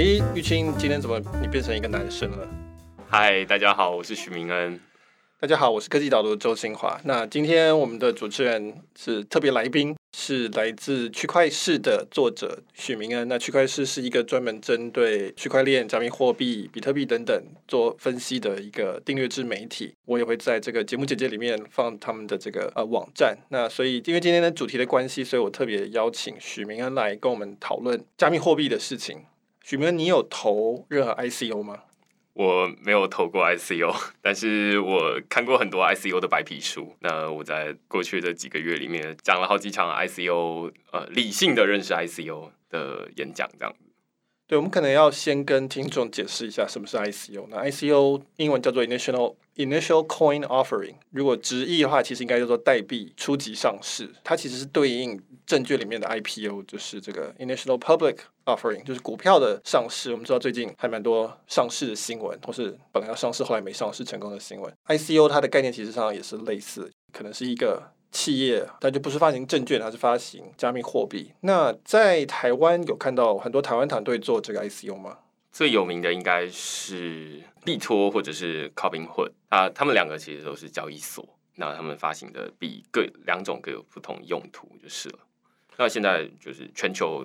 哎，玉清，今天怎么你变成一个男生了？嗨，大家好，我是许明恩。大家好，我是科技导读周新华。那今天我们的主持人是特别来宾，是来自区块市的作者许明恩。那区块市是一个专门针对区块链、加密货币、比特币等等做分析的一个订阅制媒体。我也会在这个节目简介里面放他们的这个呃网站。那所以因为今天的主题的关系，所以我特别邀请许明恩来跟我们讨论加密货币的事情。许明，你有投任何 ICO 吗？我没有投过 ICO，但是我看过很多 ICO 的白皮书。那我在过去的几个月里面讲了好几场 ICO，呃，理性的认识 ICO 的演讲，这样子。对，我们可能要先跟听众解释一下什么是 ICO。那 ICO 英文叫做 Initial Initial Coin Offering，如果直译的话，其实应该叫做代币初级上市。它其实是对应证券里面的 IPO，就是这个 Initial Public Offering，就是股票的上市。我们知道最近还蛮多上市的新闻，或是本来要上市后来没上市成功的新闻。ICO 它的概念其实上也是类似，可能是一个。企业，但就不是发行证券，它是发行加密货币。那在台湾有看到很多台湾团队做这个 ICO 吗？最有名的应该是币托或者是 Copinhood 啊，他们两个其实都是交易所。那他们发行的币各两种各有不同用途就是了。那现在就是全球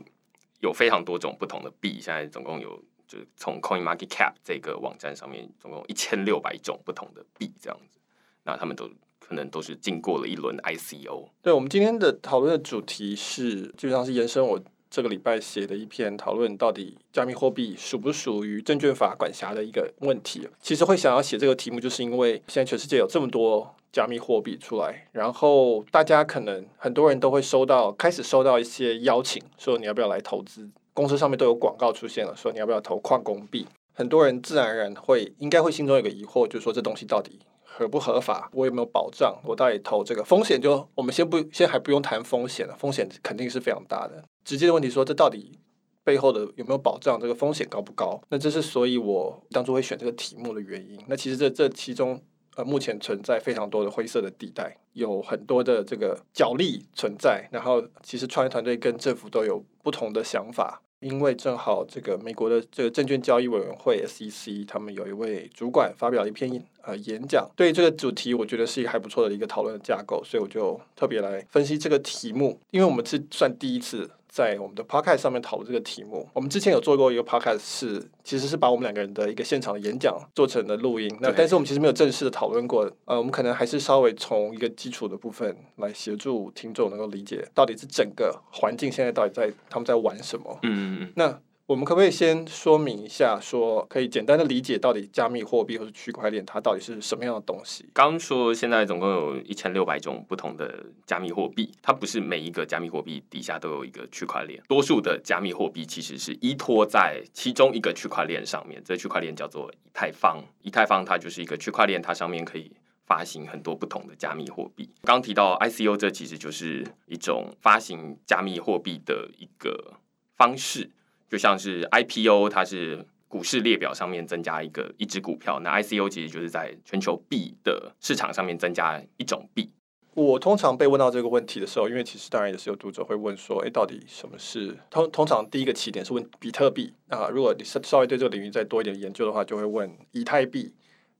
有非常多种不同的币，现在总共有就是从 Coin Market Cap 这个网站上面总共一千六百种不同的币这样子。那他们都。可能都是经过了一轮 ICO。对，我们今天的讨论的主题是，基本上是延伸我这个礼拜写的一篇讨论，到底加密货币属不属于证券法管辖的一个问题。其实会想要写这个题目，就是因为现在全世界有这么多加密货币出来，然后大家可能很多人都会收到，开始收到一些邀请，说你要不要来投资？公司上面都有广告出现了，说你要不要投矿工币？很多人自然而然会应该会心中有个疑惑，就是说这东西到底。合不合法？我有没有保障？我到底投这个风险就？我们先不，先还不用谈风险了，风险肯定是非常大的。直接的问题说，这到底背后的有没有保障？这个风险高不高？那这是所以我当初会选这个题目的原因。那其实这这其中呃，目前存在非常多的灰色的地带，有很多的这个角力存在。然后，其实创业团队跟政府都有不同的想法。因为正好这个美国的这个证券交易委员会 SEC，他们有一位主管发表了一篇呃演讲，对这个主题，我觉得是一个还不错的一个讨论的架构，所以我就特别来分析这个题目，因为我们是算第一次。在我们的 podcast 上面讨论这个题目，我们之前有做过一个 podcast，是其实是把我们两个人的一个现场的演讲做成了录音。那但是我们其实没有正式的讨论过，呃，我们可能还是稍微从一个基础的部分来协助听众能够理解到底是整个环境现在到底在他们在玩什么。嗯嗯嗯。那。我们可不可以先说明一下，说可以简单的理解到底加密货币或者区块链它到底是什么样的东西？刚说现在总共有一千六百种不同的加密货币，它不是每一个加密货币底下都有一个区块链，多数的加密货币其实是依托在其中一个区块链上面，这区块链叫做以太坊。以太坊它就是一个区块链，它上面可以发行很多不同的加密货币。刚提到 ICO，这其实就是一种发行加密货币的一个方式。就像是 IPO，它是股市列表上面增加一个一只股票，那 ICO 其实就是在全球币的市场上面增加一种币。我通常被问到这个问题的时候，因为其实当然也是有读者会问说，哎，到底什么是通？通常第一个起点是问比特币啊，如果你稍稍微对这个领域再多一点研究的话，就会问以太币。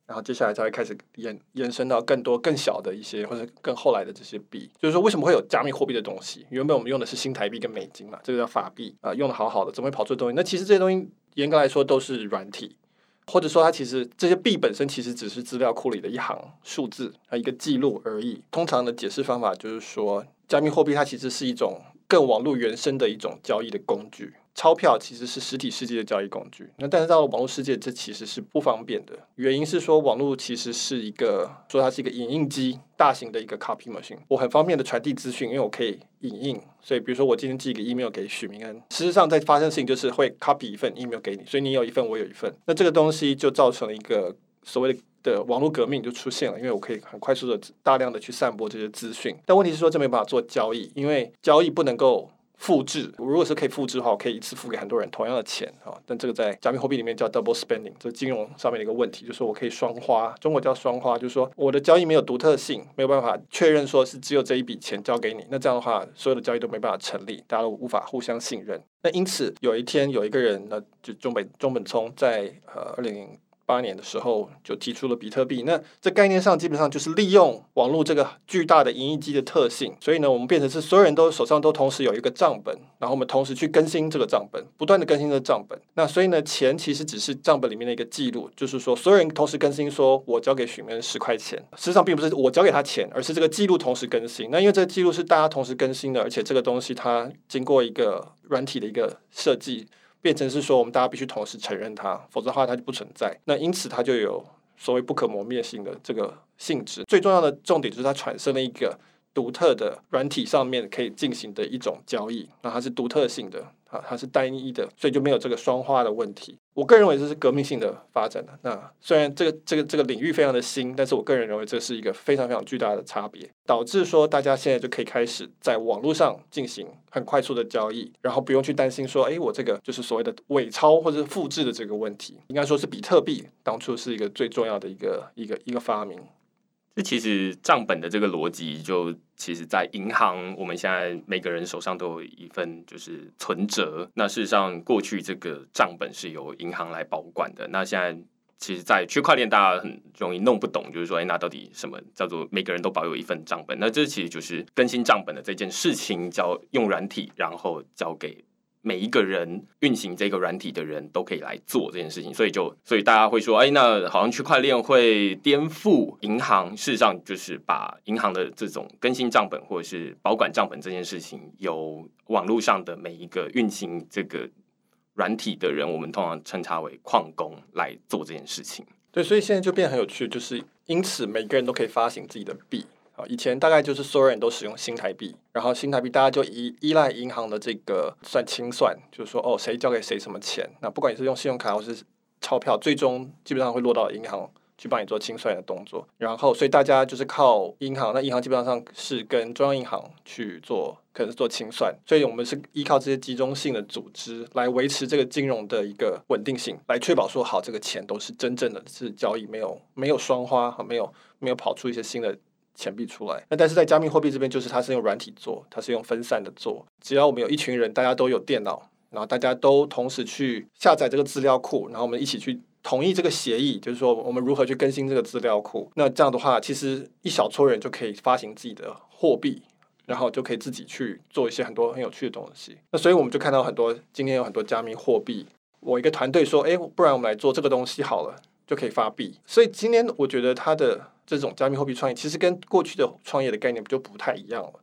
然后接下来才会开始延延伸到更多更小的一些或者更后来的这些币，就是说为什么会有加密货币的东西？原本我们用的是新台币跟美金嘛，这个叫法币啊、用的好好的，怎么会跑出东西？那其实这些东西严格来说都是软体，或者说它其实这些币本身其实只是资料库里的一行数字啊，一个记录而已。通常的解释方法就是说，加密货币它其实是一种更网络原生的一种交易的工具。钞票其实是实体世界的交易工具，那但是到了网络世界，这其实是不方便的。原因是说，网络其实是一个说它是一个影印机，大型的一个 copy machine。我很方便的传递资讯，因为我可以影印。所以，比如说我今天寄一个 email 给许明恩，事实上在发生的事情就是会 copy 一份 email 给你，所以你有一份，我有一份。那这个东西就造成了一个所谓的的网络革命就出现了，因为我可以很快速的大量的去散播这些资讯。但问题是说，这没办法做交易，因为交易不能够。复制。我如果是可以复制的话，我可以一次付给很多人同样的钱啊。但这个在加密货币里面叫 double spending，这是金融上面的一个问题，就是说我可以双花。中国叫双花，就是说我的交易没有独特性，没有办法确认说是只有这一笔钱交给你。那这样的话，所有的交易都没办法成立，大家都无法互相信任。那因此有一天有一个人，那就中本中本聪在呃二零。八年的时候就提出了比特币，那这概念上基本上就是利用网络这个巨大的影印机的特性，所以呢，我们变成是所有人都手上都同时有一个账本，然后我们同时去更新这个账本，不断的更新这个账本。那所以呢，钱其实只是账本里面的一个记录，就是说所有人同时更新，说我交给许明十块钱，实际上并不是我交给他钱，而是这个记录同时更新。那因为这个记录是大家同时更新的，而且这个东西它经过一个软体的一个设计。变成是说，我们大家必须同时承认它，否则的话它就不存在。那因此它就有所谓不可磨灭性的这个性质。最重要的重点就是它产生了一个独特的软体上面可以进行的一种交易，那它是独特性的。啊，它是单一的，所以就没有这个双花的问题。我个人认为这是革命性的发展的。那虽然这个这个这个领域非常的新，但是我个人认为这是一个非常非常巨大的差别，导致说大家现在就可以开始在网络上进行很快速的交易，然后不用去担心说，哎，我这个就是所谓的伪钞或者是复制的这个问题。应该说是比特币当初是一个最重要的一个一个一个发明。这其实账本的这个逻辑，就其实，在银行，我们现在每个人手上都有一份就是存折。那事实上，过去这个账本是由银行来保管的。那现在，其实，在区块链，大家很容易弄不懂，就是说，哎，那到底什么叫做每个人都保有一份账本？那这其实就是更新账本的这件事情，叫用软体，然后交给。每一个人运行这个软体的人都可以来做这件事情，所以就所以大家会说，哎，那好像区块链会颠覆银行。事实上，就是把银行的这种更新账本或者是保管账本这件事情，由网络上的每一个运行这个软体的人，我们通常称他为矿工来做这件事情。对，所以现在就变得很有趣，就是因此每个人都可以发行自己的币。啊，以前大概就是所有人都使用新台币，然后新台币大家就依依赖银行的这个算清算，就是说哦，谁交给谁什么钱，那不管你是用信用卡或是钞票，最终基本上会落到银行去帮你做清算的动作。然后所以大家就是靠银行，那银行基本上是跟中央银行去做，可能是做清算，所以我们是依靠这些集中性的组织来维持这个金融的一个稳定性，来确保说好这个钱都是真正的是交易，没有没有双花和没有没有跑出一些新的。钱币出来，那但是在加密货币这边，就是它是用软体做，它是用分散的做。只要我们有一群人，大家都有电脑，然后大家都同时去下载这个资料库，然后我们一起去同意这个协议，就是说我们如何去更新这个资料库。那这样的话，其实一小撮人就可以发行自己的货币，然后就可以自己去做一些很多很有趣的东西。那所以我们就看到很多今天有很多加密货币，我一个团队说，哎，不然我们来做这个东西好了。就可以发币，所以今天我觉得它的这种加密货币创业，其实跟过去的创业的概念就不太一样了。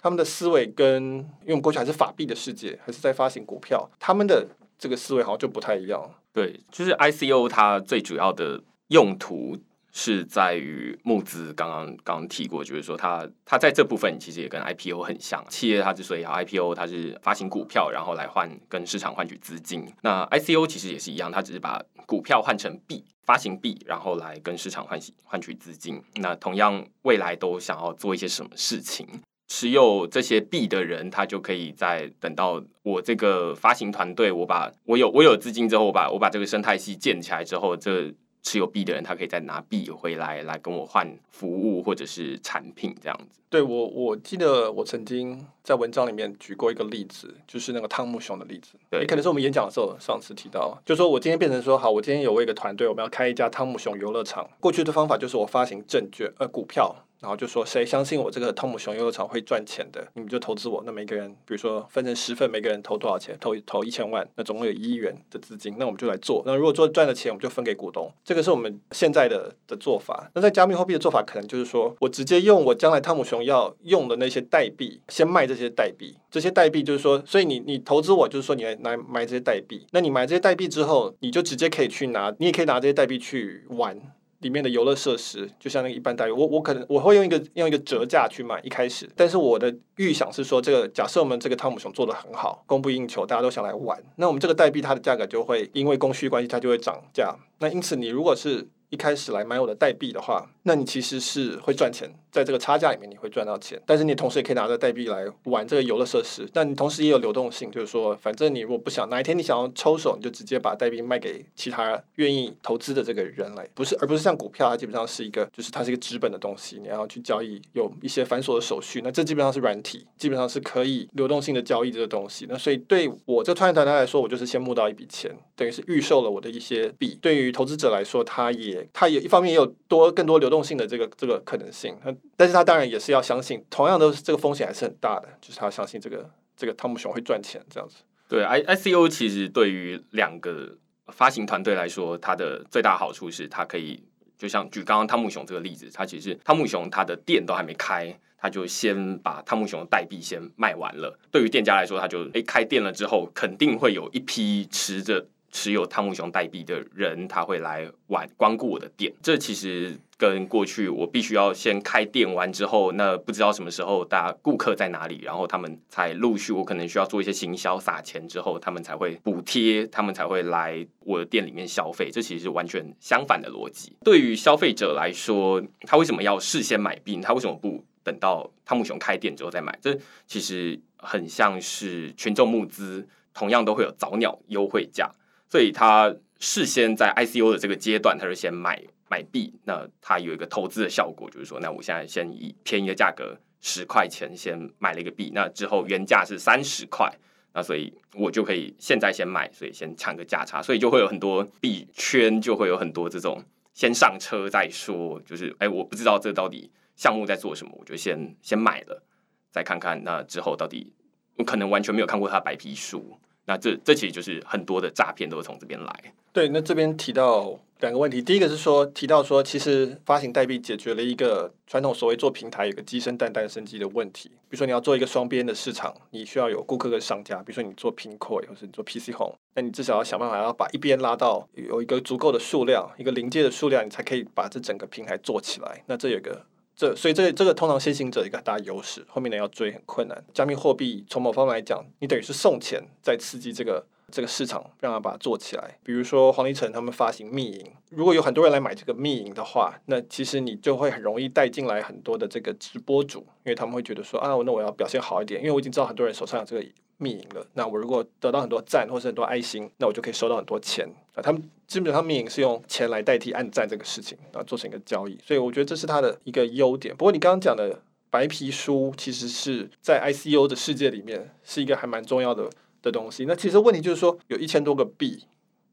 他们的思维跟，因为过去还是法币的世界，还是在发行股票，他们的这个思维好像就不太一样。对，就是 ICO 它最主要的用途。是在于募资，刚刚刚提过，就是说它它在这部分其实也跟 IPO 很像。企业它之所以要 IPO，它是发行股票，然后来换跟市场换取资金。那 ICO 其实也是一样，它只是把股票换成币，发行币，然后来跟市场换取换取资金。那同样未来都想要做一些什么事情，持有这些币的人，他就可以在等到我这个发行团队，我把我有我有资金之后，我把我把这个生态系建起来之后，这。持有币的人，他可以再拿币回来，来跟我换服务或者是产品这样子。对，我，我记得我曾经在文章里面举过一个例子，就是那个汤姆熊的例子。对，可能是我们演讲的时候上次提到，就说我今天变成说，好，我今天有为一个团队，我们要开一家汤姆熊游乐场。过去的方法就是我发行证券，呃，股票。然后就说，谁相信我这个汤姆熊游乐场会赚钱的，你们就投资我。那每个人，比如说分成十份，每个人投多少钱？投投一千万，那总共有一亿元的资金。那我们就来做。那如果做赚的钱，我们就分给股东。这个是我们现在的的做法。那在加密货币的做法，可能就是说我直接用我将来汤姆熊要用的那些代币，先卖这些代币。这些代币就是说，所以你你投资我，就是说你来来买这些代币。那你买这些代币之后，你就直接可以去拿，你也可以拿这些代币去玩。里面的游乐设施就像那个一般代币，我我可能我会用一个用一个折价去买一开始，但是我的预想是说，这个假设我们这个汤姆熊做的很好，供不应求，大家都想来玩，那我们这个代币它的价格就会因为供需关系，它就会涨价。那因此，你如果是一开始来买我的代币的话，那你其实是会赚钱，在这个差价里面你会赚到钱，但是你同时也可以拿着代币来玩这个游乐设施。但你同时也有流动性，就是说，反正你如果不想哪一天你想要抽手，你就直接把代币卖给其他愿意投资的这个人来，不是，而不是像股票，它基本上是一个，就是它是一个纸本的东西，你要去交易，有一些繁琐的手续。那这基本上是软体，基本上是可以流动性的交易这个东西。那所以对我这创业团队来说，我就是先募到一笔钱，等于是预售了我的一些币。对于投资者来说，他也他也一方面也有多更多流动性的这个这个可能性。但是他当然也是要相信，同样的这个风险还是很大的，就是他相信这个这个汤姆熊会赚钱这样子。对，I I C O 其实对于两个发行团队来说，它的最大好处是它可以，就像举刚刚汤姆熊这个例子，它其实汤姆熊它的店都还没开，他就先把汤姆熊代币先卖完了。对于店家来说，他就诶开店了之后，肯定会有一批持着。持有汤姆熊代币的人，他会来玩光顾我的店。这其实跟过去我必须要先开店完之后，那不知道什么时候大家顾客在哪里，然后他们才陆续，我可能需要做一些行销撒钱之后，他们才会补贴，他们才会来我的店里面消费。这其实是完全相反的逻辑。对于消费者来说，他为什么要事先买币？他为什么不等到汤姆熊开店之后再买？这其实很像是群众募资，同样都会有早鸟优惠价。所以他事先在 ICO 的这个阶段，他就先买买币，那它有一个投资的效果，就是说，那我现在先以便宜的价格十块钱先买了一个币，那之后原价是三十块，那所以我就可以现在先买，所以先抢个价差，所以就会有很多币圈就会有很多这种先上车再说，就是哎，我不知道这到底项目在做什么，我就先先买了，再看看那之后到底我可能完全没有看过他的白皮书。那这这其实就是很多的诈骗都是从这边来。对，那这边提到两个问题，第一个是说提到说，其实发行代币解决了一个传统所谓做平台有个鸡生蛋蛋生鸡的问题。比如说你要做一个双边的市场，你需要有顾客跟商家。比如说你做 Pinkoi 或是你做 PC Home，那你至少要想办法要把一边拉到有一个足够的数量，一个临界的数量，你才可以把这整个平台做起来。那这有个。这所以这这个通常先行者一个很大优势，后面的要追很困难。加密货币从某方面来讲，你等于是送钱在刺激这个这个市场，让它把它做起来。比如说黄立成他们发行密银，如果有很多人来买这个密银的话，那其实你就会很容易带进来很多的这个直播主，因为他们会觉得说啊，那我要表现好一点，因为我已经知道很多人手上有这个。密银了，那我如果得到很多赞或是很多爱心，那我就可以收到很多钱啊。他们基本上密银是用钱来代替按赞这个事情啊，做成一个交易，所以我觉得这是它的一个优点。不过你刚刚讲的白皮书，其实是在 ICO 的世界里面是一个还蛮重要的的东西。那其实问题就是说，有一千多个币，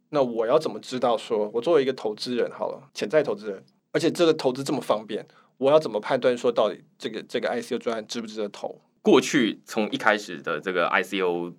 那我要怎么知道说，我作为一个投资人好了，潜在投资人，而且这个投资这么方便，我要怎么判断说到底这个这个 ICO 专案值不值得投？过去从一开始的这个 ICO，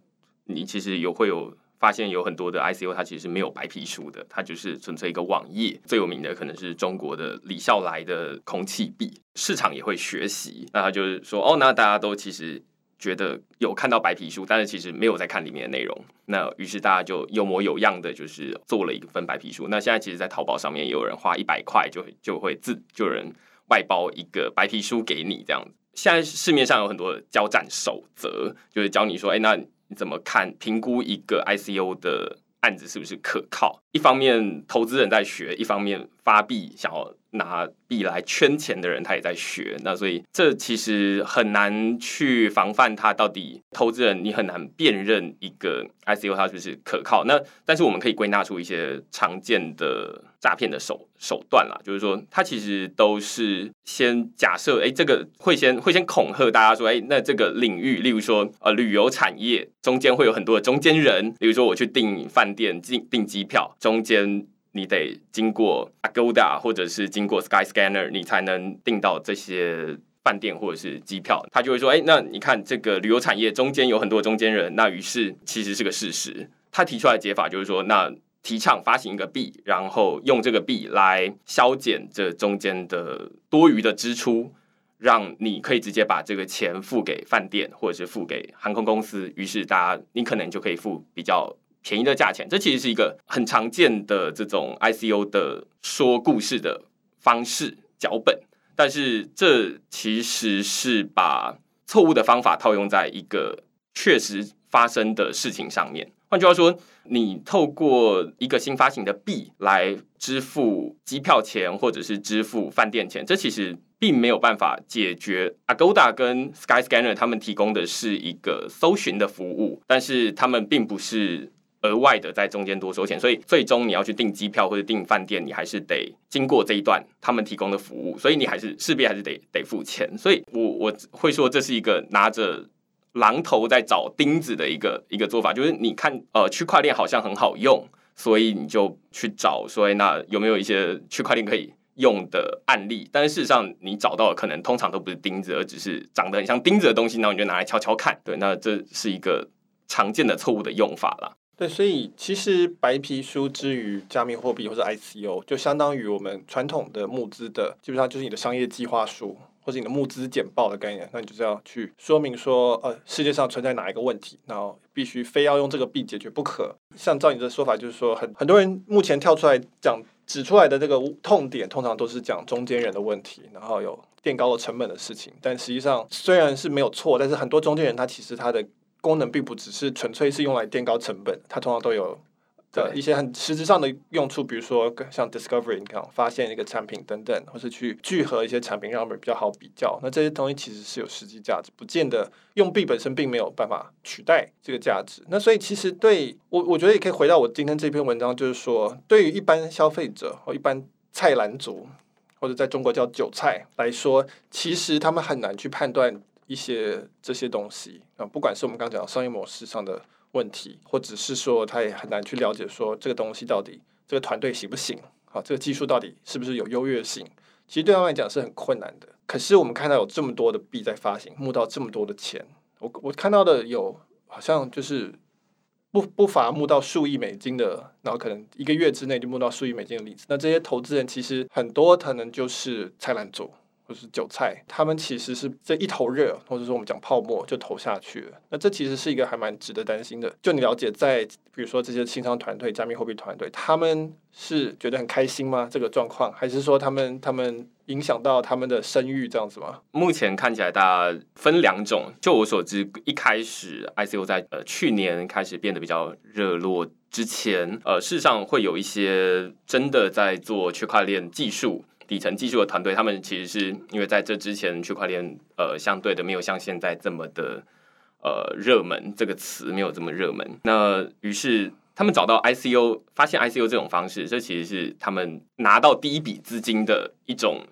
你其实有会有发现有很多的 ICO，它其实是没有白皮书的，它就是纯粹一个网页。最有名的可能是中国的李笑来的空气币，市场也会学习。那他就是说，哦，那大家都其实觉得有看到白皮书，但是其实没有在看里面的内容。那于是大家就有模有样的，就是做了一份白皮书。那现在其实，在淘宝上面也有人花一百块，就就会自就有人外包一个白皮书给你这样子。现在市面上有很多交战守则，就是教你说，哎，那你怎么看评估一个 ICO 的案子是不是可靠？一方面投资人在学，一方面发币想要拿币来圈钱的人他也在学，那所以这其实很难去防范他到底投资人，你很难辨认一个 ICO 它是不是可靠。那但是我们可以归纳出一些常见的。诈骗的手手段啦，就是说，他其实都是先假设，哎，这个会先会先恐吓大家说，哎，那这个领域，例如说，呃，旅游产业中间会有很多的中间人，比如说我去订饭店、订订机票，中间你得经过 Agoda 或者是经过 Skyscanner，你才能订到这些饭店或者是机票。他就会说，哎，那你看这个旅游产业中间有很多中间人，那于是其实是个事实。他提出来的解法就是说，那。提倡发行一个币，然后用这个币来削减这中间的多余的支出，让你可以直接把这个钱付给饭店或者是付给航空公司，于是大家你可能就可以付比较便宜的价钱。这其实是一个很常见的这种 ICO 的说故事的方式脚本，但是这其实是把错误的方法套用在一个确实。发生的事情上面。换句话说，你透过一个新发行的币来支付机票钱，或者是支付饭店钱，这其实并没有办法解决。Agoda 跟 Skyscanner 他们提供的是一个搜寻的服务，但是他们并不是额外的在中间多收钱，所以最终你要去订机票或者订饭店，你还是得经过这一段他们提供的服务，所以你还是势必还是得得付钱。所以我我会说这是一个拿着。榔头在找钉子的一个一个做法，就是你看，呃，区块链好像很好用，所以你就去找，说那有没有一些区块链可以用的案例？但是事实上，你找到的可能通常都不是钉子，而只是长得很像钉子的东西，然后你就拿来敲敲看。对，那这是一个常见的错误的用法了。对，所以其实白皮书之于加密货币或者 ICO，就相当于我们传统的募资的，基本上就是你的商业计划书。或者你的募资简报的概念，那你就是要去说明说，呃，世界上存在哪一个问题，然后必须非要用这个币解决不可。像照你的说法，就是说很很多人目前跳出来讲指出来的这个痛点，通常都是讲中间人的问题，然后有垫高了成本的事情。但实际上虽然是没有错，但是很多中间人他其实他的功能并不只是纯粹是用来垫高成本，它通常都有。的一些很实质上的用处，比如说像 discovery，你看发现一个产品等等，或是去聚合一些产品，让我们比较好比较。那这些东西其实是有实际价值，不见得用币本身并没有办法取代这个价值。那所以其实对我，我觉得也可以回到我今天这篇文章，就是说，对于一般消费者或一般菜篮族，或者在中国叫韭菜来说，其实他们很难去判断一些这些东西啊，不管是我们刚讲商业模式上的。问题，或者是说他也很难去了解说这个东西到底这个团队行不行？好，这个技术到底是不是有优越性？其实对他们来讲是很困难的。可是我们看到有这么多的币在发行，募到这么多的钱，我我看到的有好像就是不不乏募到数亿美金的，然后可能一个月之内就募到数亿美金的例子。那这些投资人其实很多可能就是菜篮族。或是韭菜，他们其实是这一头热，或者说我们讲泡沫就投下去了。那这其实是一个还蛮值得担心的。就你了解，在比如说这些新商团队、加密货币团队，他们是觉得很开心吗？这个状况，还是说他们他们影响到他们的声誉这样子吗？目前看起来，大家分两种。就我所知，一开始 ICO 在呃去年开始变得比较热络之前，呃，事实上会有一些真的在做区块链技术。底层技术的团队，他们其实是因为在这之前，区块链呃相对的没有像现在这么的呃热门，这个词没有这么热门。那于是他们找到 ICO，发现 ICO 这种方式，这其实是他们拿到第一笔资金的一种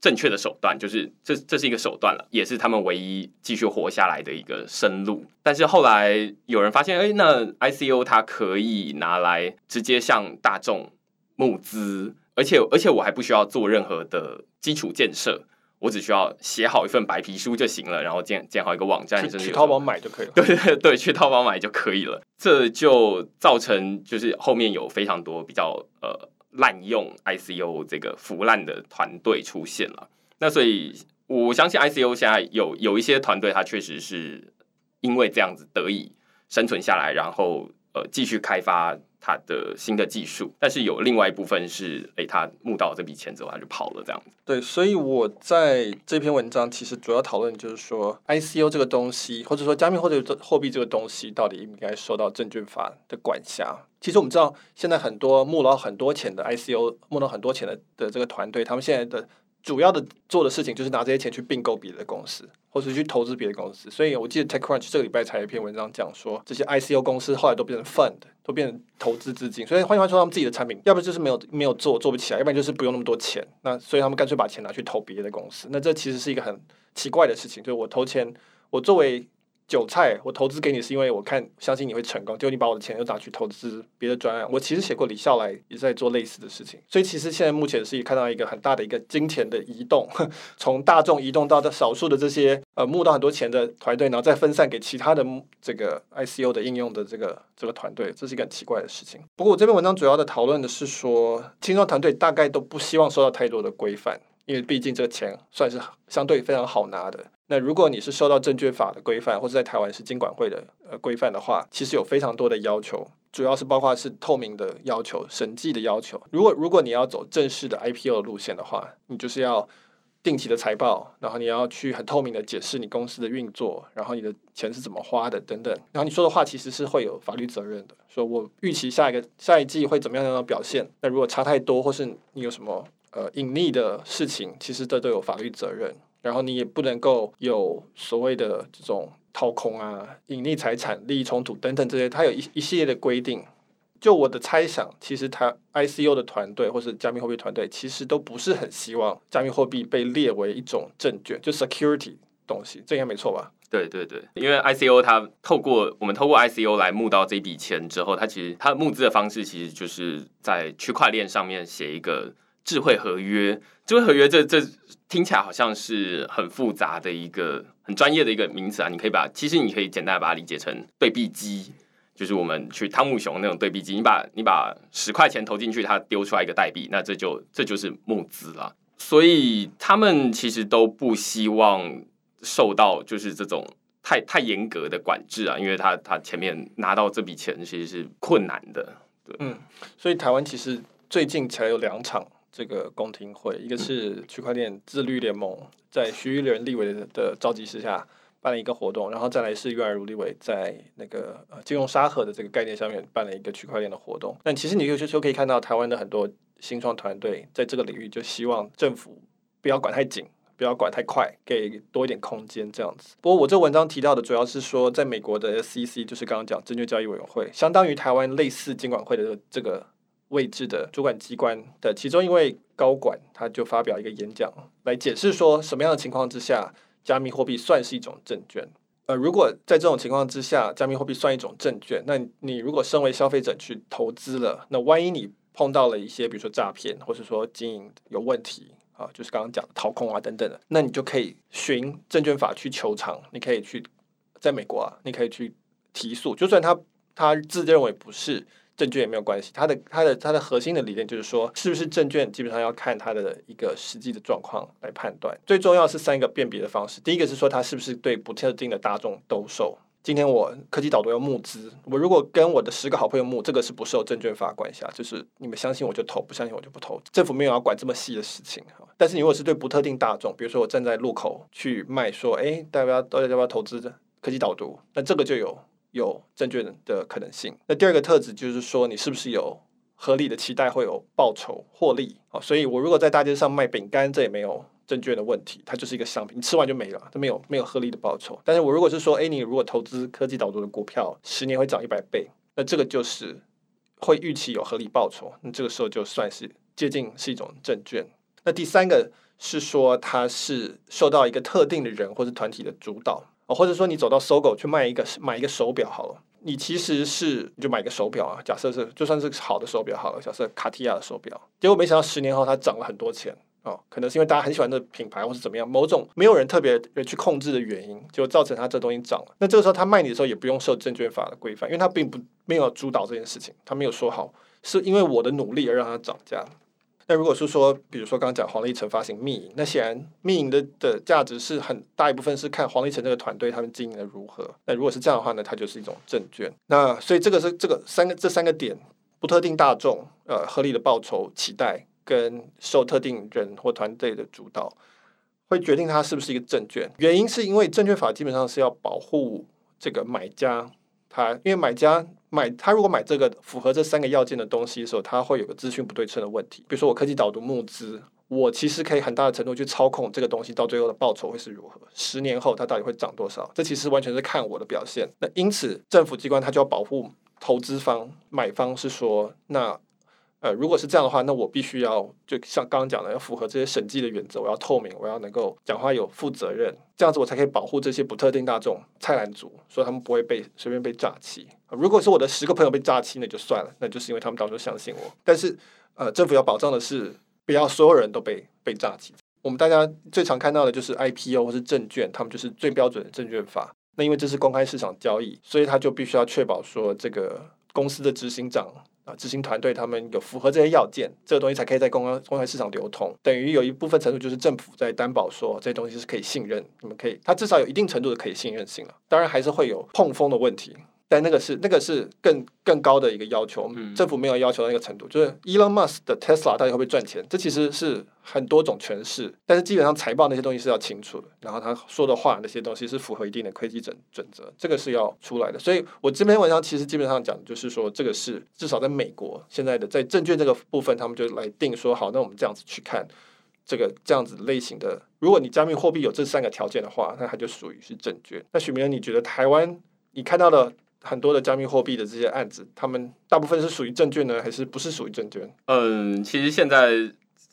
正确的手段，就是这这是一个手段了，也是他们唯一继续活下来的一个生路。但是后来有人发现，哎，那 ICO 它可以拿来直接向大众募资。而且而且我还不需要做任何的基础建设，我只需要写好一份白皮书就行了，然后建建好一个网站，去淘宝买就可以了。对 对对，去淘宝买就可以了。这就造成就是后面有非常多比较呃滥用 ICO 这个腐烂的团队出现了。那所以我相信 ICO 现在有有一些团队，它确实是因为这样子得以生存下来，然后呃继续开发。他的新的技术，但是有另外一部分是，诶、他募到这笔钱之后他就跑了，这样子。对，所以我在这篇文章其实主要讨论就是说，ICO 这个东西，或者说加密货币货币这个东西，到底应该受到证券法的管辖。其实我们知道，现在很多募到很多钱的 ICO，募到很多钱的的这个团队，他们现在的。主要的做的事情就是拿这些钱去并购别的公司，或是去投资别的公司。所以我记得 TechCrunch 这个礼拜才有一篇文章讲说，这些 ICO 公司后来都变成 fund，都变成投资资金。所以换句话说，他们自己的产品，要不就是没有没有做做不起来，要不然就是不用那么多钱。那所以他们干脆把钱拿去投别的公司。那这其实是一个很奇怪的事情，就是我投钱，我作为。韭菜，我投资给你是因为我看相信你会成功，结果你把我的钱又拿去投资别的专案。我其实写过李笑来也在做类似的事情，所以其实现在目前是看到一个很大的一个金钱的移动，从大众移动到的少数的这些呃募到很多钱的团队，然后再分散给其他的这个 ICO 的应用的这个这个团队，这是一个很奇怪的事情。不过我这篇文章主要的讨论的是说，青创团队大概都不希望受到太多的规范，因为毕竟这个钱算是相对非常好拿的。那如果你是受到证券法的规范，或者在台湾是金管会的呃规范的话，其实有非常多的要求，主要是包括是透明的要求、审计的要求。如果如果你要走正式的 IPO 路线的话，你就是要定期的财报，然后你要去很透明的解释你公司的运作，然后你的钱是怎么花的等等。然后你说的话其实是会有法律责任的。说我预期下一个下一季会怎么样样的表现，那如果差太多，或是你有什么呃隐匿的事情，其实这都有法律责任。然后你也不能够有所谓的这种掏空啊、隐匿财产、利益冲突等等这些，它有一一系列的规定。就我的猜想，其实它 ICO 的团队或是加密货币团队，其实都不是很希望加密货币被列为一种证券，就 security 东西，这应该没错吧？对对对，因为 ICO 它透过我们透过 ICO 来募到这笔钱之后，它其实它募资的方式其实就是在区块链上面写一个智慧合约。智慧合约这这听起来好像是很复杂的一个很专业的一个名词啊，你可以把其实你可以简单把它理解成对币机。就是我们去汤姆熊那种对币机，你把你把十块钱投进去，它丢出来一个代币，那这就这就是募资了。所以他们其实都不希望受到就是这种太太严格的管制啊，因为他他前面拿到这笔钱其实是困难的。对，嗯，所以台湾其实最近才有两场这个公听会，一个是区块链自律联盟在徐玉莲立委的召集之下。办了一个活动，然后再来是渊尔如立委在那个呃金融沙盒的这个概念上面办了一个区块链的活动。但其实你有些时候可以看到台湾的很多新创团队在这个领域就希望政府不要管太紧，不要管太快，给多一点空间这样子。不过我这文章提到的主要是说，在美国的 SEC 就是刚刚讲证券交易委员会，相当于台湾类似监管会的这个位置的主管机关的其中一位高管，他就发表一个演讲来解释说什么样的情况之下。加密货币算是一种证券，呃，如果在这种情况之下，加密货币算一种证券，那你如果身为消费者去投资了，那万一你碰到了一些，比如说诈骗，或是说经营有问题啊，就是刚刚讲的掏空啊等等的，那你就可以循证券法去求偿，你可以去在美国啊，你可以去提诉，就算他他自认为不是。证券也没有关系，它的它的它的核心的理念就是说，是不是证券基本上要看它的一个实际的状况来判断。最重要是三个辨别的方式，第一个是说它是不是对不特定的大众兜售。今天我科技导读要募资，我如果跟我的十个好朋友募，这个是不受证券法管辖，就是你们相信我就投，不相信我就不投。政府没有要管这么细的事情。但是你如果是对不特定大众，比如说我站在路口去卖，说，哎，大家大家要不要投资的科技导读？那这个就有。有证券的可能性。那第二个特质就是说，你是不是有合理的期待会有报酬获利？好，所以我如果在大街上卖饼干，这也没有证券的问题，它就是一个商品，你吃完就没了，它没有没有合理的报酬。但是我如果是说，哎，你如果投资科技导读的股票，十年会涨一百倍，那这个就是会预期有合理报酬，那这个时候就算是接近是一种证券。那第三个是说，它是受到一个特定的人或者团体的主导。或者说你走到搜狗去卖一个买一个手表好了，你其实是就买一个手表啊，假设是就算是好的手表好了，假设卡地亚的手表，结果没想到十年后它涨了很多钱哦，可能是因为大家很喜欢这品牌或是怎么样，某种没有人特别去控制的原因，就造成它这东西涨了。那这个时候他卖你的时候也不用受证券法的规范，因为他并不没有主导这件事情，他没有说好是因为我的努力而让它涨价。那如果是说，比如说刚刚讲黄立成发行密银，那显然密银的的价值是很大一部分是看黄立成这个团队他们经营的如何。那如果是这样的话呢，它就是一种证券。那所以这个是这个三个这三个点，不特定大众呃合理的报酬期待跟受特定人或团队的主导，会决定它是不是一个证券。原因是因为证券法基本上是要保护这个买家，他因为买家。买他如果买这个符合这三个要件的东西的时候，他会有个资讯不对称的问题。比如说我科技导读募资，我其实可以很大的程度去操控这个东西到最后的报酬会是如何，十年后它到底会涨多少？这其实完全是看我的表现。那因此政府机关它就要保护投资方、买方，是说那。呃，如果是这样的话，那我必须要就像刚刚讲的，要符合这些审计的原则，我要透明，我要能够讲话有负责任，这样子我才可以保护这些不特定大众、菜篮族，说他们不会被随便被诈欺。如果是我的十个朋友被诈欺，那就算了，那就是因为他们当初相信我。但是，呃，政府要保障的是，不要所有人都被被诈欺。我们大家最常看到的就是 IPO 或是证券，他们就是最标准的证券法。那因为这是公开市场交易，所以他就必须要确保说这个公司的执行长。啊，执行团队他们有符合这些要件，这个东西才可以在公开公开市场流通。等于有一部分程度就是政府在担保说这些东西是可以信任，你们可以，它至少有一定程度的可以信任性了。当然还是会有碰风的问题，但那个是那个是更更高的一个要求，嗯、政府没有要求到那个程度。就是 Elon Musk 的 Tesla 到底会不会赚钱？这其实是很多种诠释，但是基本上财报那些东西是要清楚的，然后他说的话那些东西是符合一定的会计准准则，这个是要出来的。所以我这篇文章其实基本上讲的就是说，这个是至少在美国现在的在证券这个部分，他们就来定说好，那我们这样子去看。这个这样子类型的，如果你加密货币有这三个条件的话，那它就属于是证券。那许铭恩，你觉得台湾你看到的很多的加密货币的这些案子，他们大部分是属于证券呢，还是不是属于证券？嗯，其实现在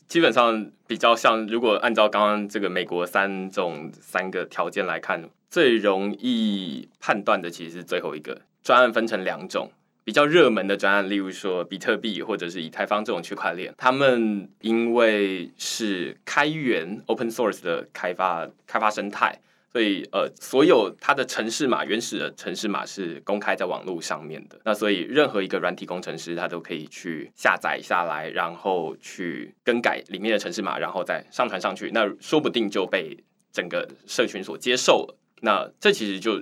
基本上比较像，如果按照刚刚这个美国三种三个条件来看，最容易判断的其实是最后一个。专案分成两种。比较热门的专案，例如说比特币或者是以太坊这种区块链，他们因为是开源 （open source） 的开发开发生态，所以呃，所有它的城市码原始的城市码是公开在网络上面的。那所以任何一个软体工程师他都可以去下载下来，然后去更改里面的城市码，然后再上传上去。那说不定就被整个社群所接受了。那这其实就。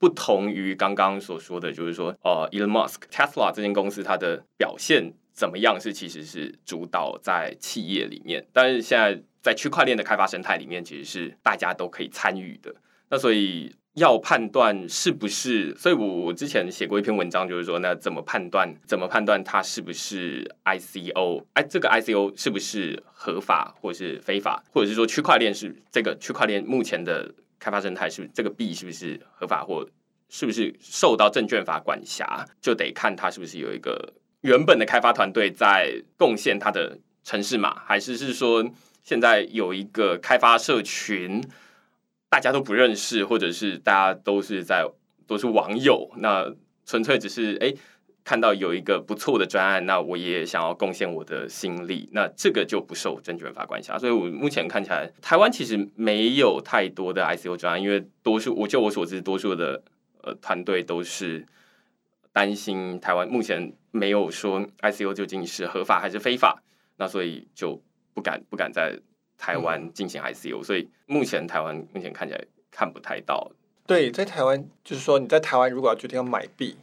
不同于刚刚所说的，就是说，呃，Elon Musk Tesla 这间公司它的表现怎么样，是其实是主导在企业里面，但是现在在区块链的开发生态里面，其实是大家都可以参与的。那所以要判断是不是，所以我我之前写过一篇文章，就是说，那怎么判断？怎么判断它是不是 ICO？哎，这个 ICO 是不是合法或是非法？或者是说，区块链是这个区块链目前的？开发生态是这个币是不是合法，或是不是受到证券法管辖，就得看它是不是有一个原本的开发团队在贡献它的城市码，还是是说现在有一个开发社群，大家都不认识，或者是大家都是在都是网友，那纯粹只是哎。看到有一个不错的专案，那我也想要贡献我的心力，那这个就不受证券法管辖。所以，我目前看起来，台湾其实没有太多的 ICO 专案，因为多数，我就我所知，多数的呃团队都是担心台湾目前没有说 ICO 究竟是合法还是非法，那所以就不敢不敢在台湾进行 ICO。所以，目前台湾目前看起来看不太到。对，在台湾就是说，你在台湾如果要决定要买币。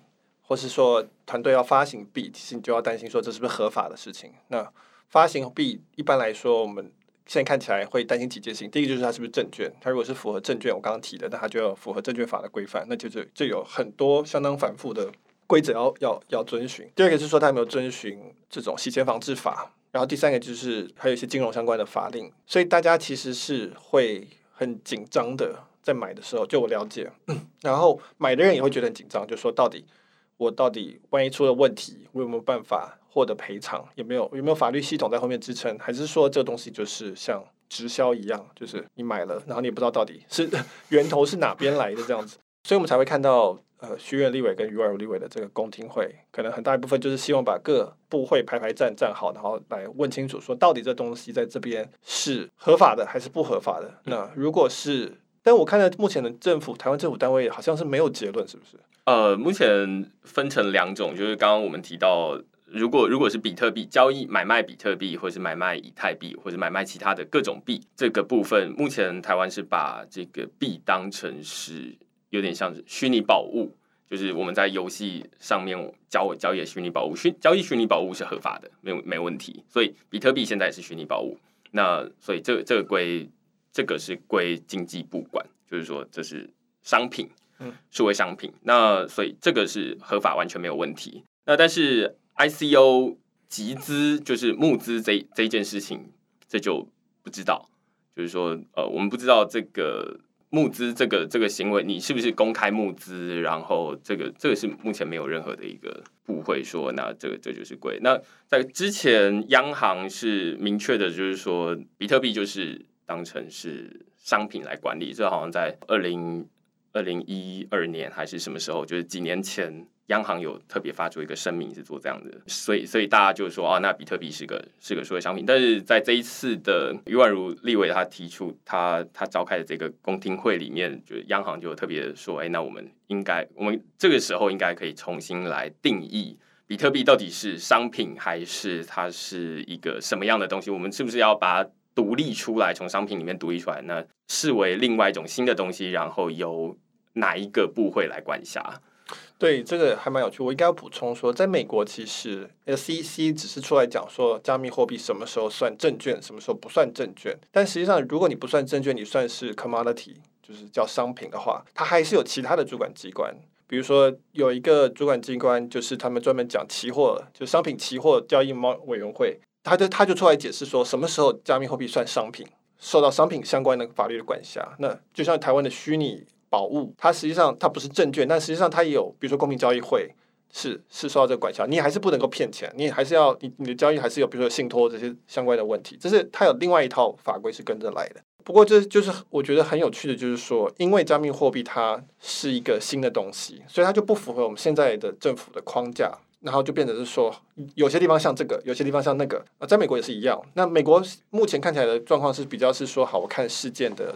或是说团队要发行币，其实你就要担心说这是不是合法的事情。那发行币一般来说，我们现在看起来会担心几件事情。第一个就是它是不是证券，它如果是符合证券，我刚刚提的，那它就要符合证券法的规范，那就是就有很多相当繁复的规则要要要遵循。第二个是说它有没有遵循这种洗钱防治法，然后第三个就是还有一些金融相关的法令，所以大家其实是会很紧张的在买的时候，就我了解，然后买的人也会觉得很紧张，就说到底。我到底万一出了问题，我有没有办法获得赔偿？有没有有没有法律系统在后面支撑？还是说这个东西就是像直销一样，就是你买了，然后你也不知道到底是 源头是哪边来的这样子？所以我们才会看到呃，许愿立委跟余婉如立委的这个公听会，可能很大一部分就是希望把各部会排排站站好，然后来问清楚，说到底这东西在这边是合法的还是不合法的？那如果是，但我看到目前的政府，台湾政府单位好像是没有结论，是不是？呃，目前分成两种，就是刚刚我们提到，如果如果是比特币交易买卖比特币，或是买卖以太币，或者买卖其他的各种币，这个部分，目前台湾是把这个币当成是有点像是虚拟宝物，就是我们在游戏上面交交易的虚拟宝物，虚交易虚拟宝物是合法的，没有没问题。所以比特币现在也是虚拟宝物，那所以这这个归这个是归经济部管，就是说这是商品。嗯，数位商品，那所以这个是合法，完全没有问题。那但是 ICO 集资就是募资这这件事情，这就不知道。就是说，呃，我们不知道这个募资这个这个行为，你是不是公开募资？然后这个这个是目前没有任何的一个部会说，那这个这就是贵。那在之前，央行是明确的，就是说比特币就是当成是商品来管理。这好像在二零。二零一二年还是什么时候？就是几年前，央行有特别发出一个声明，是做这样的，所以所以大家就说啊，那比特币是个是个数位商品。但是在这一次的余婉如立委他提出他他召开的这个公听会里面，就是央行就特别说，哎，那我们应该我们这个时候应该可以重新来定义比特币到底是商品还是它是一个什么样的东西？我们是不是要把它独立出来，从商品里面独立出来，那视为另外一种新的东西，然后由哪一个部会来管辖？对，这个还蛮有趣。我应该要补充说，在美国其实 SEC 只是出来讲说，加密货币什么时候算证券，什么时候不算证券。但实际上，如果你不算证券，你算是 commodity，就是叫商品的话，它还是有其他的主管机关。比如说，有一个主管机关，就是他们专门讲期货，就商品期货交易贸委员会，他就他就出来解释说，什么时候加密货币算商品，受到商品相关的法律的管辖。那就像台湾的虚拟。宝物，它实际上它不是证券，但实际上它也有，比如说公平交易会是是受到这个管辖，你还是不能够骗钱，你还是要你你的交易还是有，比如说信托这些相关的问题，这是它有另外一套法规是跟着来的。不过这就是我觉得很有趣的，就是说，因为加密货币它是一个新的东西，所以它就不符合我们现在的政府的框架，然后就变成是说，有些地方像这个，有些地方像那个啊，在美国也是一样。那美国目前看起来的状况是比较是说，好，我看事件的。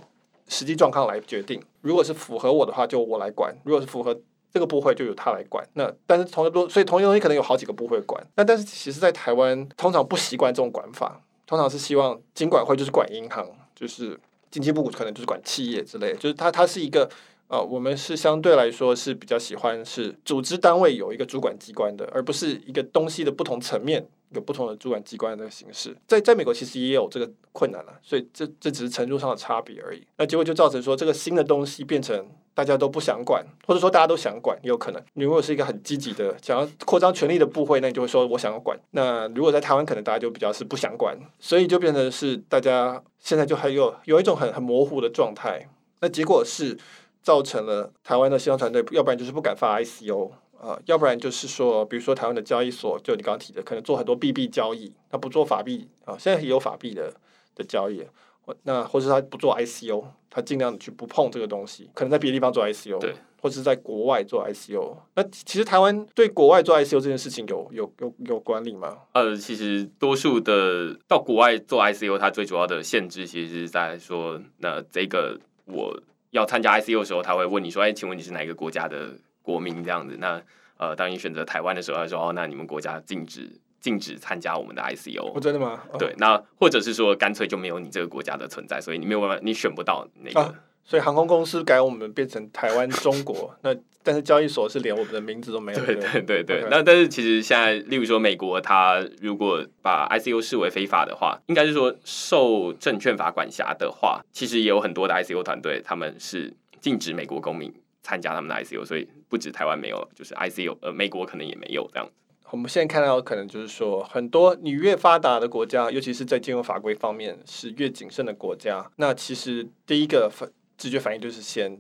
实际状况来决定，如果是符合我的话，就我来管；如果是符合这个部会，就由他来管。那但是同一个，所以同一东西可能有好几个部会管。那但是其实，在台湾通常不习惯这种管法，通常是希望金管会就是管银行，就是经济部可能就是管企业之类，就是它它是一个呃，我们是相对来说是比较喜欢是组织单位有一个主管机关的，而不是一个东西的不同层面。有不同的主管机关的形式，在在美国其实也有这个困难了，所以这这只是程度上的差别而已。那结果就造成说，这个新的东西变成大家都不想管，或者说大家都想管，也有可能。你如果是一个很积极的想要扩张权力的部会，那你就会说我想要管。那如果在台湾，可能大家就比较是不想管，所以就变成是大家现在就还有有一种很很模糊的状态。那结果是造成了台湾的西方团队，要不然就是不敢发 ICO。呃，要不然就是说，比如说台湾的交易所，就你刚刚提的，可能做很多币币交易，他不做法币啊，现在也有法币的的交易，或那或者他不做 ICO，他尽量的去不碰这个东西，可能在别的地方做 ICO，对，或者是在国外做 ICO。那其实台湾对国外做 ICO 这件事情有有有有管理吗？呃，其实多数的到国外做 ICO，它最主要的限制其实是在说，那这个我要参加 ICO 的时候，他会问你说，哎，请问你是哪一个国家的？国民这样子，那呃，当你选择台湾的时候，他说哦，那你们国家禁止禁止参加我们的 ICO。哦，真的吗？对，那或者是说干脆就没有你这个国家的存在，所以你没有办法，你选不到那个。啊，所以航空公司改我们变成台湾中国，那但是交易所是连我们的名字都没有。对对对对。那但是其实现在，例如说美国，它如果把 ICO 视为非法的话，应该是说受证券法管辖的话，其实也有很多的 ICO 团队，他们是禁止美国公民参加他们的 ICO，所以。不止台湾没有，就是 ICO，呃，美国可能也没有这样。我们现在看到，可能就是说，很多你越发达的国家，尤其是在金融法规方面是越谨慎的国家，那其实第一个反直觉反应就是先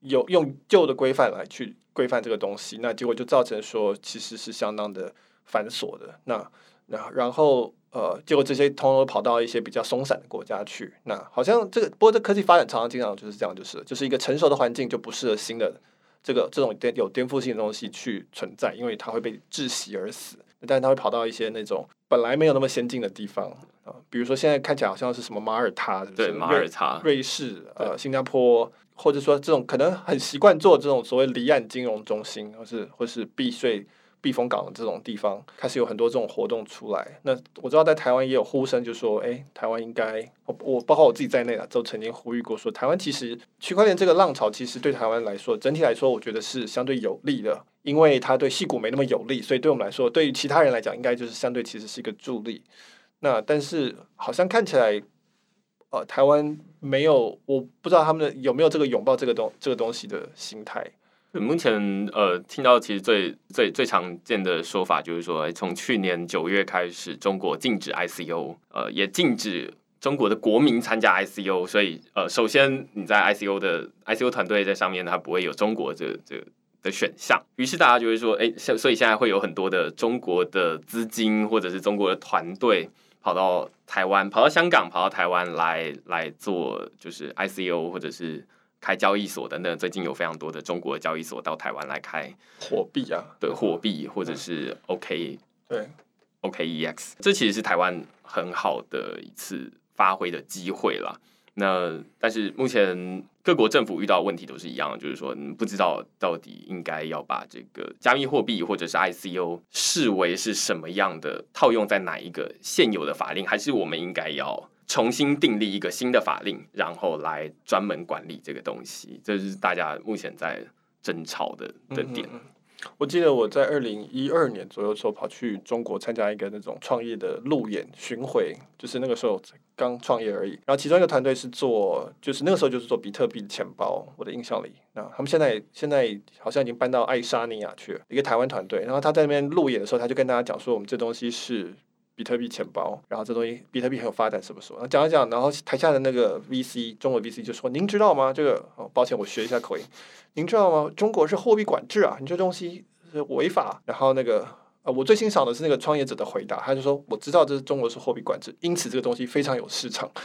有用旧的规范来去规范这个东西，那结果就造成说其实是相当的繁琐的。那那然后呃，结果这些通通跑到一些比较松散的国家去，那好像这个，不过这科技发展常常经常就是这样，就是就是一个成熟的环境就不适合新的。这个这种颠有颠覆性的东西去存在，因为它会被窒息而死。但是它会跑到一些那种本来没有那么先进的地方啊，比如说现在看起来好像是什么马耳他？对，马耳他、瑞士、呃，新加坡，或者说这种可能很习惯做这种所谓离岸金融中心，或是或是避税。避风港的这种地方开始有很多这种活动出来。那我知道在台湾也有呼声，就说：“哎，台湾应该……我我包括我自己在内啊，都曾经呼吁过说，台湾其实区块链这个浪潮，其实对台湾来说，整体来说，我觉得是相对有利的，因为它对矽谷没那么有利，所以对我们来说，对于其他人来讲，应该就是相对其实是一个助力。那但是好像看起来，呃，台湾没有，我不知道他们的有没有这个拥抱这个东这个东西的心态。”目前呃，听到其实最最最常见的说法就是说，从去年九月开始，中国禁止 ICO，呃，也禁止中国的国民参加 ICO，所以呃，首先你在 ICO 的 ICO 团队在上面，它不会有中国这这的选项。于是大家就会说，哎，所以现在会有很多的中国的资金或者是中国的团队跑到台湾、跑到香港、跑到台湾来来做，就是 ICO 或者是。开交易所等等，最近有非常多的中国的交易所到台湾来开货币啊，对货币或者是 OK 对 OKEX，这其实是台湾很好的一次发挥的机会啦。那但是目前各国政府遇到的问题都是一样的，就是说你不知道到底应该要把这个加密货币或者是 ICO 视为是什么样的套用在哪一个现有的法令，还是我们应该要。重新订立一个新的法令，然后来专门管理这个东西，这是大家目前在争吵的的点。我记得我在二零一二年左右的时候跑去中国参加一个那种创业的路演巡回，就是那个时候刚创业而已。然后其中一个团队是做，就是那个时候就是做比特币的钱包，我的印象里，那他们现在现在好像已经搬到爱沙尼亚去了，一个台湾团队。然后他在那边路演的时候，他就跟大家讲说，我们这东西是比特币钱包，然后这东西比特币很有发展，什么什么，讲一讲。然后台下的那个 VC 中国 VC 就说：“您知道吗？这个哦，抱歉，我学一下口音。您知道吗？中国是货币管制啊，你这东西。”是违法，然后那个呃，我最欣赏的是那个创业者的回答，他就说：“我知道这是中国是货币管制，因此这个东西非常有市场。”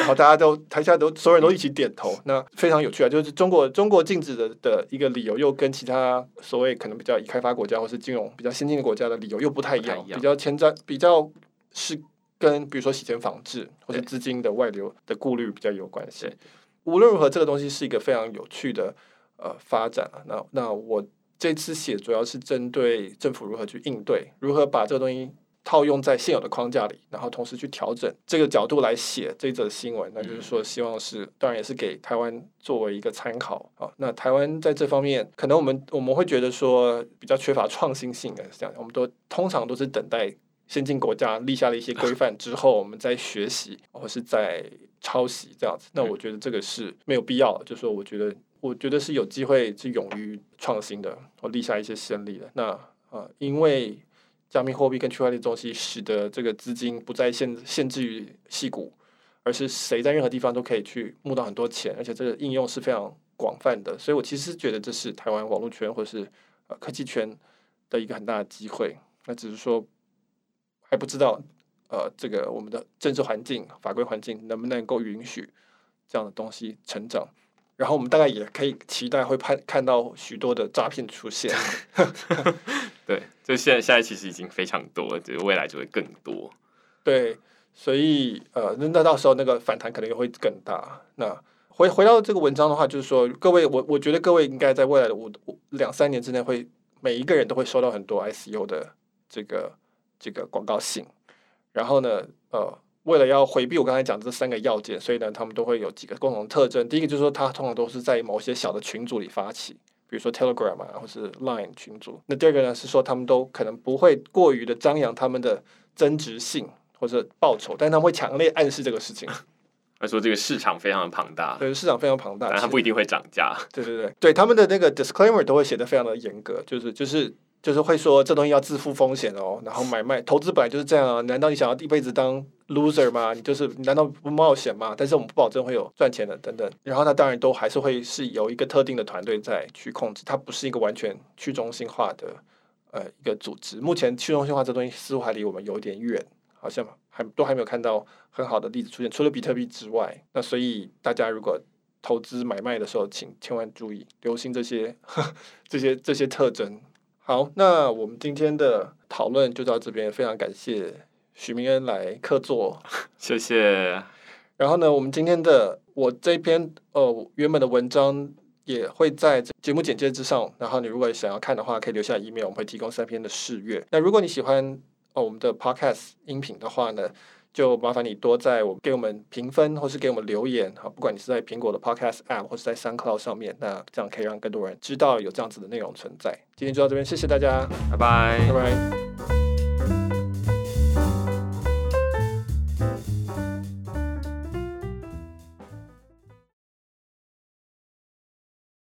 然后大家都台下都所有人都一起点头，那非常有趣啊！就是中国中国禁止的的一个理由，又跟其他所谓可能比较已开发国家或是金融比较先进的国家的理由又不太一样，一样比较前瞻，比较是跟比如说洗钱防治或者资金的外流的顾虑比较有关系。无论如何，这个东西是一个非常有趣的呃发展啊。那那我。这次写主要是针对政府如何去应对，如何把这个东西套用在现有的框架里，然后同时去调整这个角度来写这则新闻。那就是说，希望是当然也是给台湾作为一个参考啊。那台湾在这方面，可能我们我们会觉得说比较缺乏创新性的这样，我们都通常都是等待先进国家立下了一些规范之后，我们再学习或是在抄袭这样子。那我觉得这个是没有必要的，就是说我觉得。我觉得是有机会是勇于创新的，我立下一些先例的。那、呃，因为加密货币跟区块链的东西，使得这个资金不再限限制于矽谷，而是谁在任何地方都可以去募到很多钱，而且这个应用是非常广泛的。所以我其实觉得这是台湾网络圈或是呃科技圈的一个很大的机会。那只是说还不知道呃这个我们的政治环境、法规环境能不能够允许这样的东西成长。然后我们大概也可以期待会看看到许多的诈骗出现。对，就现在现在其实已经非常多了，就未来就会更多。对，所以呃，那那到时候那个反弹可能也会更大。那回回到这个文章的话，就是说各位，我我觉得各位应该在未来的五五两三年之内，会每一个人都会收到很多 ICO 的这个这个广告信。然后呢，呃。为了要回避我刚才讲的这三个要件，所以呢，他们都会有几个共同特征。第一个就是说，它通常都是在某些小的群组里发起，比如说 Telegram 啊，或是 Line 群组。那第二个呢，是说他们都可能不会过于的张扬他们的增值性或者报酬，但他们会强烈暗示这个事情。他说这个市场非常的庞大，对，市场非常庞大，但它不一定会涨价。对对对，对他们的那个 disclaimer 都会写得非常的严格，就是就是。就是会说这东西要自负风险哦，然后买卖投资本来就是这样啊，难道你想要一辈子当 loser 吗？你就是难道不冒险吗？但是我们不保证会有赚钱的等等。然后它当然都还是会是有一个特定的团队在去控制，它不是一个完全去中心化的呃一个组织。目前去中心化这东西似乎还离我们有点远，好像还都还没有看到很好的例子出现，除了比特币之外。那所以大家如果投资买卖的时候，请千万注意，留心这些呵 这些这些特征。好，那我们今天的讨论就到这边，非常感谢许明恩来客座，谢谢。然后呢，我们今天的我这篇呃原本的文章也会在节目简介之上，然后你如果想要看的话，可以留下 email，我们会提供三篇的试阅。那如果你喜欢哦我们的 podcast 音频的话呢，就麻烦你多在我给我们评分，或是给我们留言好，不管你是在苹果的 Podcast App 或是在 SoundCloud 上面，那这样可以让更多人知道有这样子的内容存在。今天就到这边，谢谢大家，拜拜，拜拜。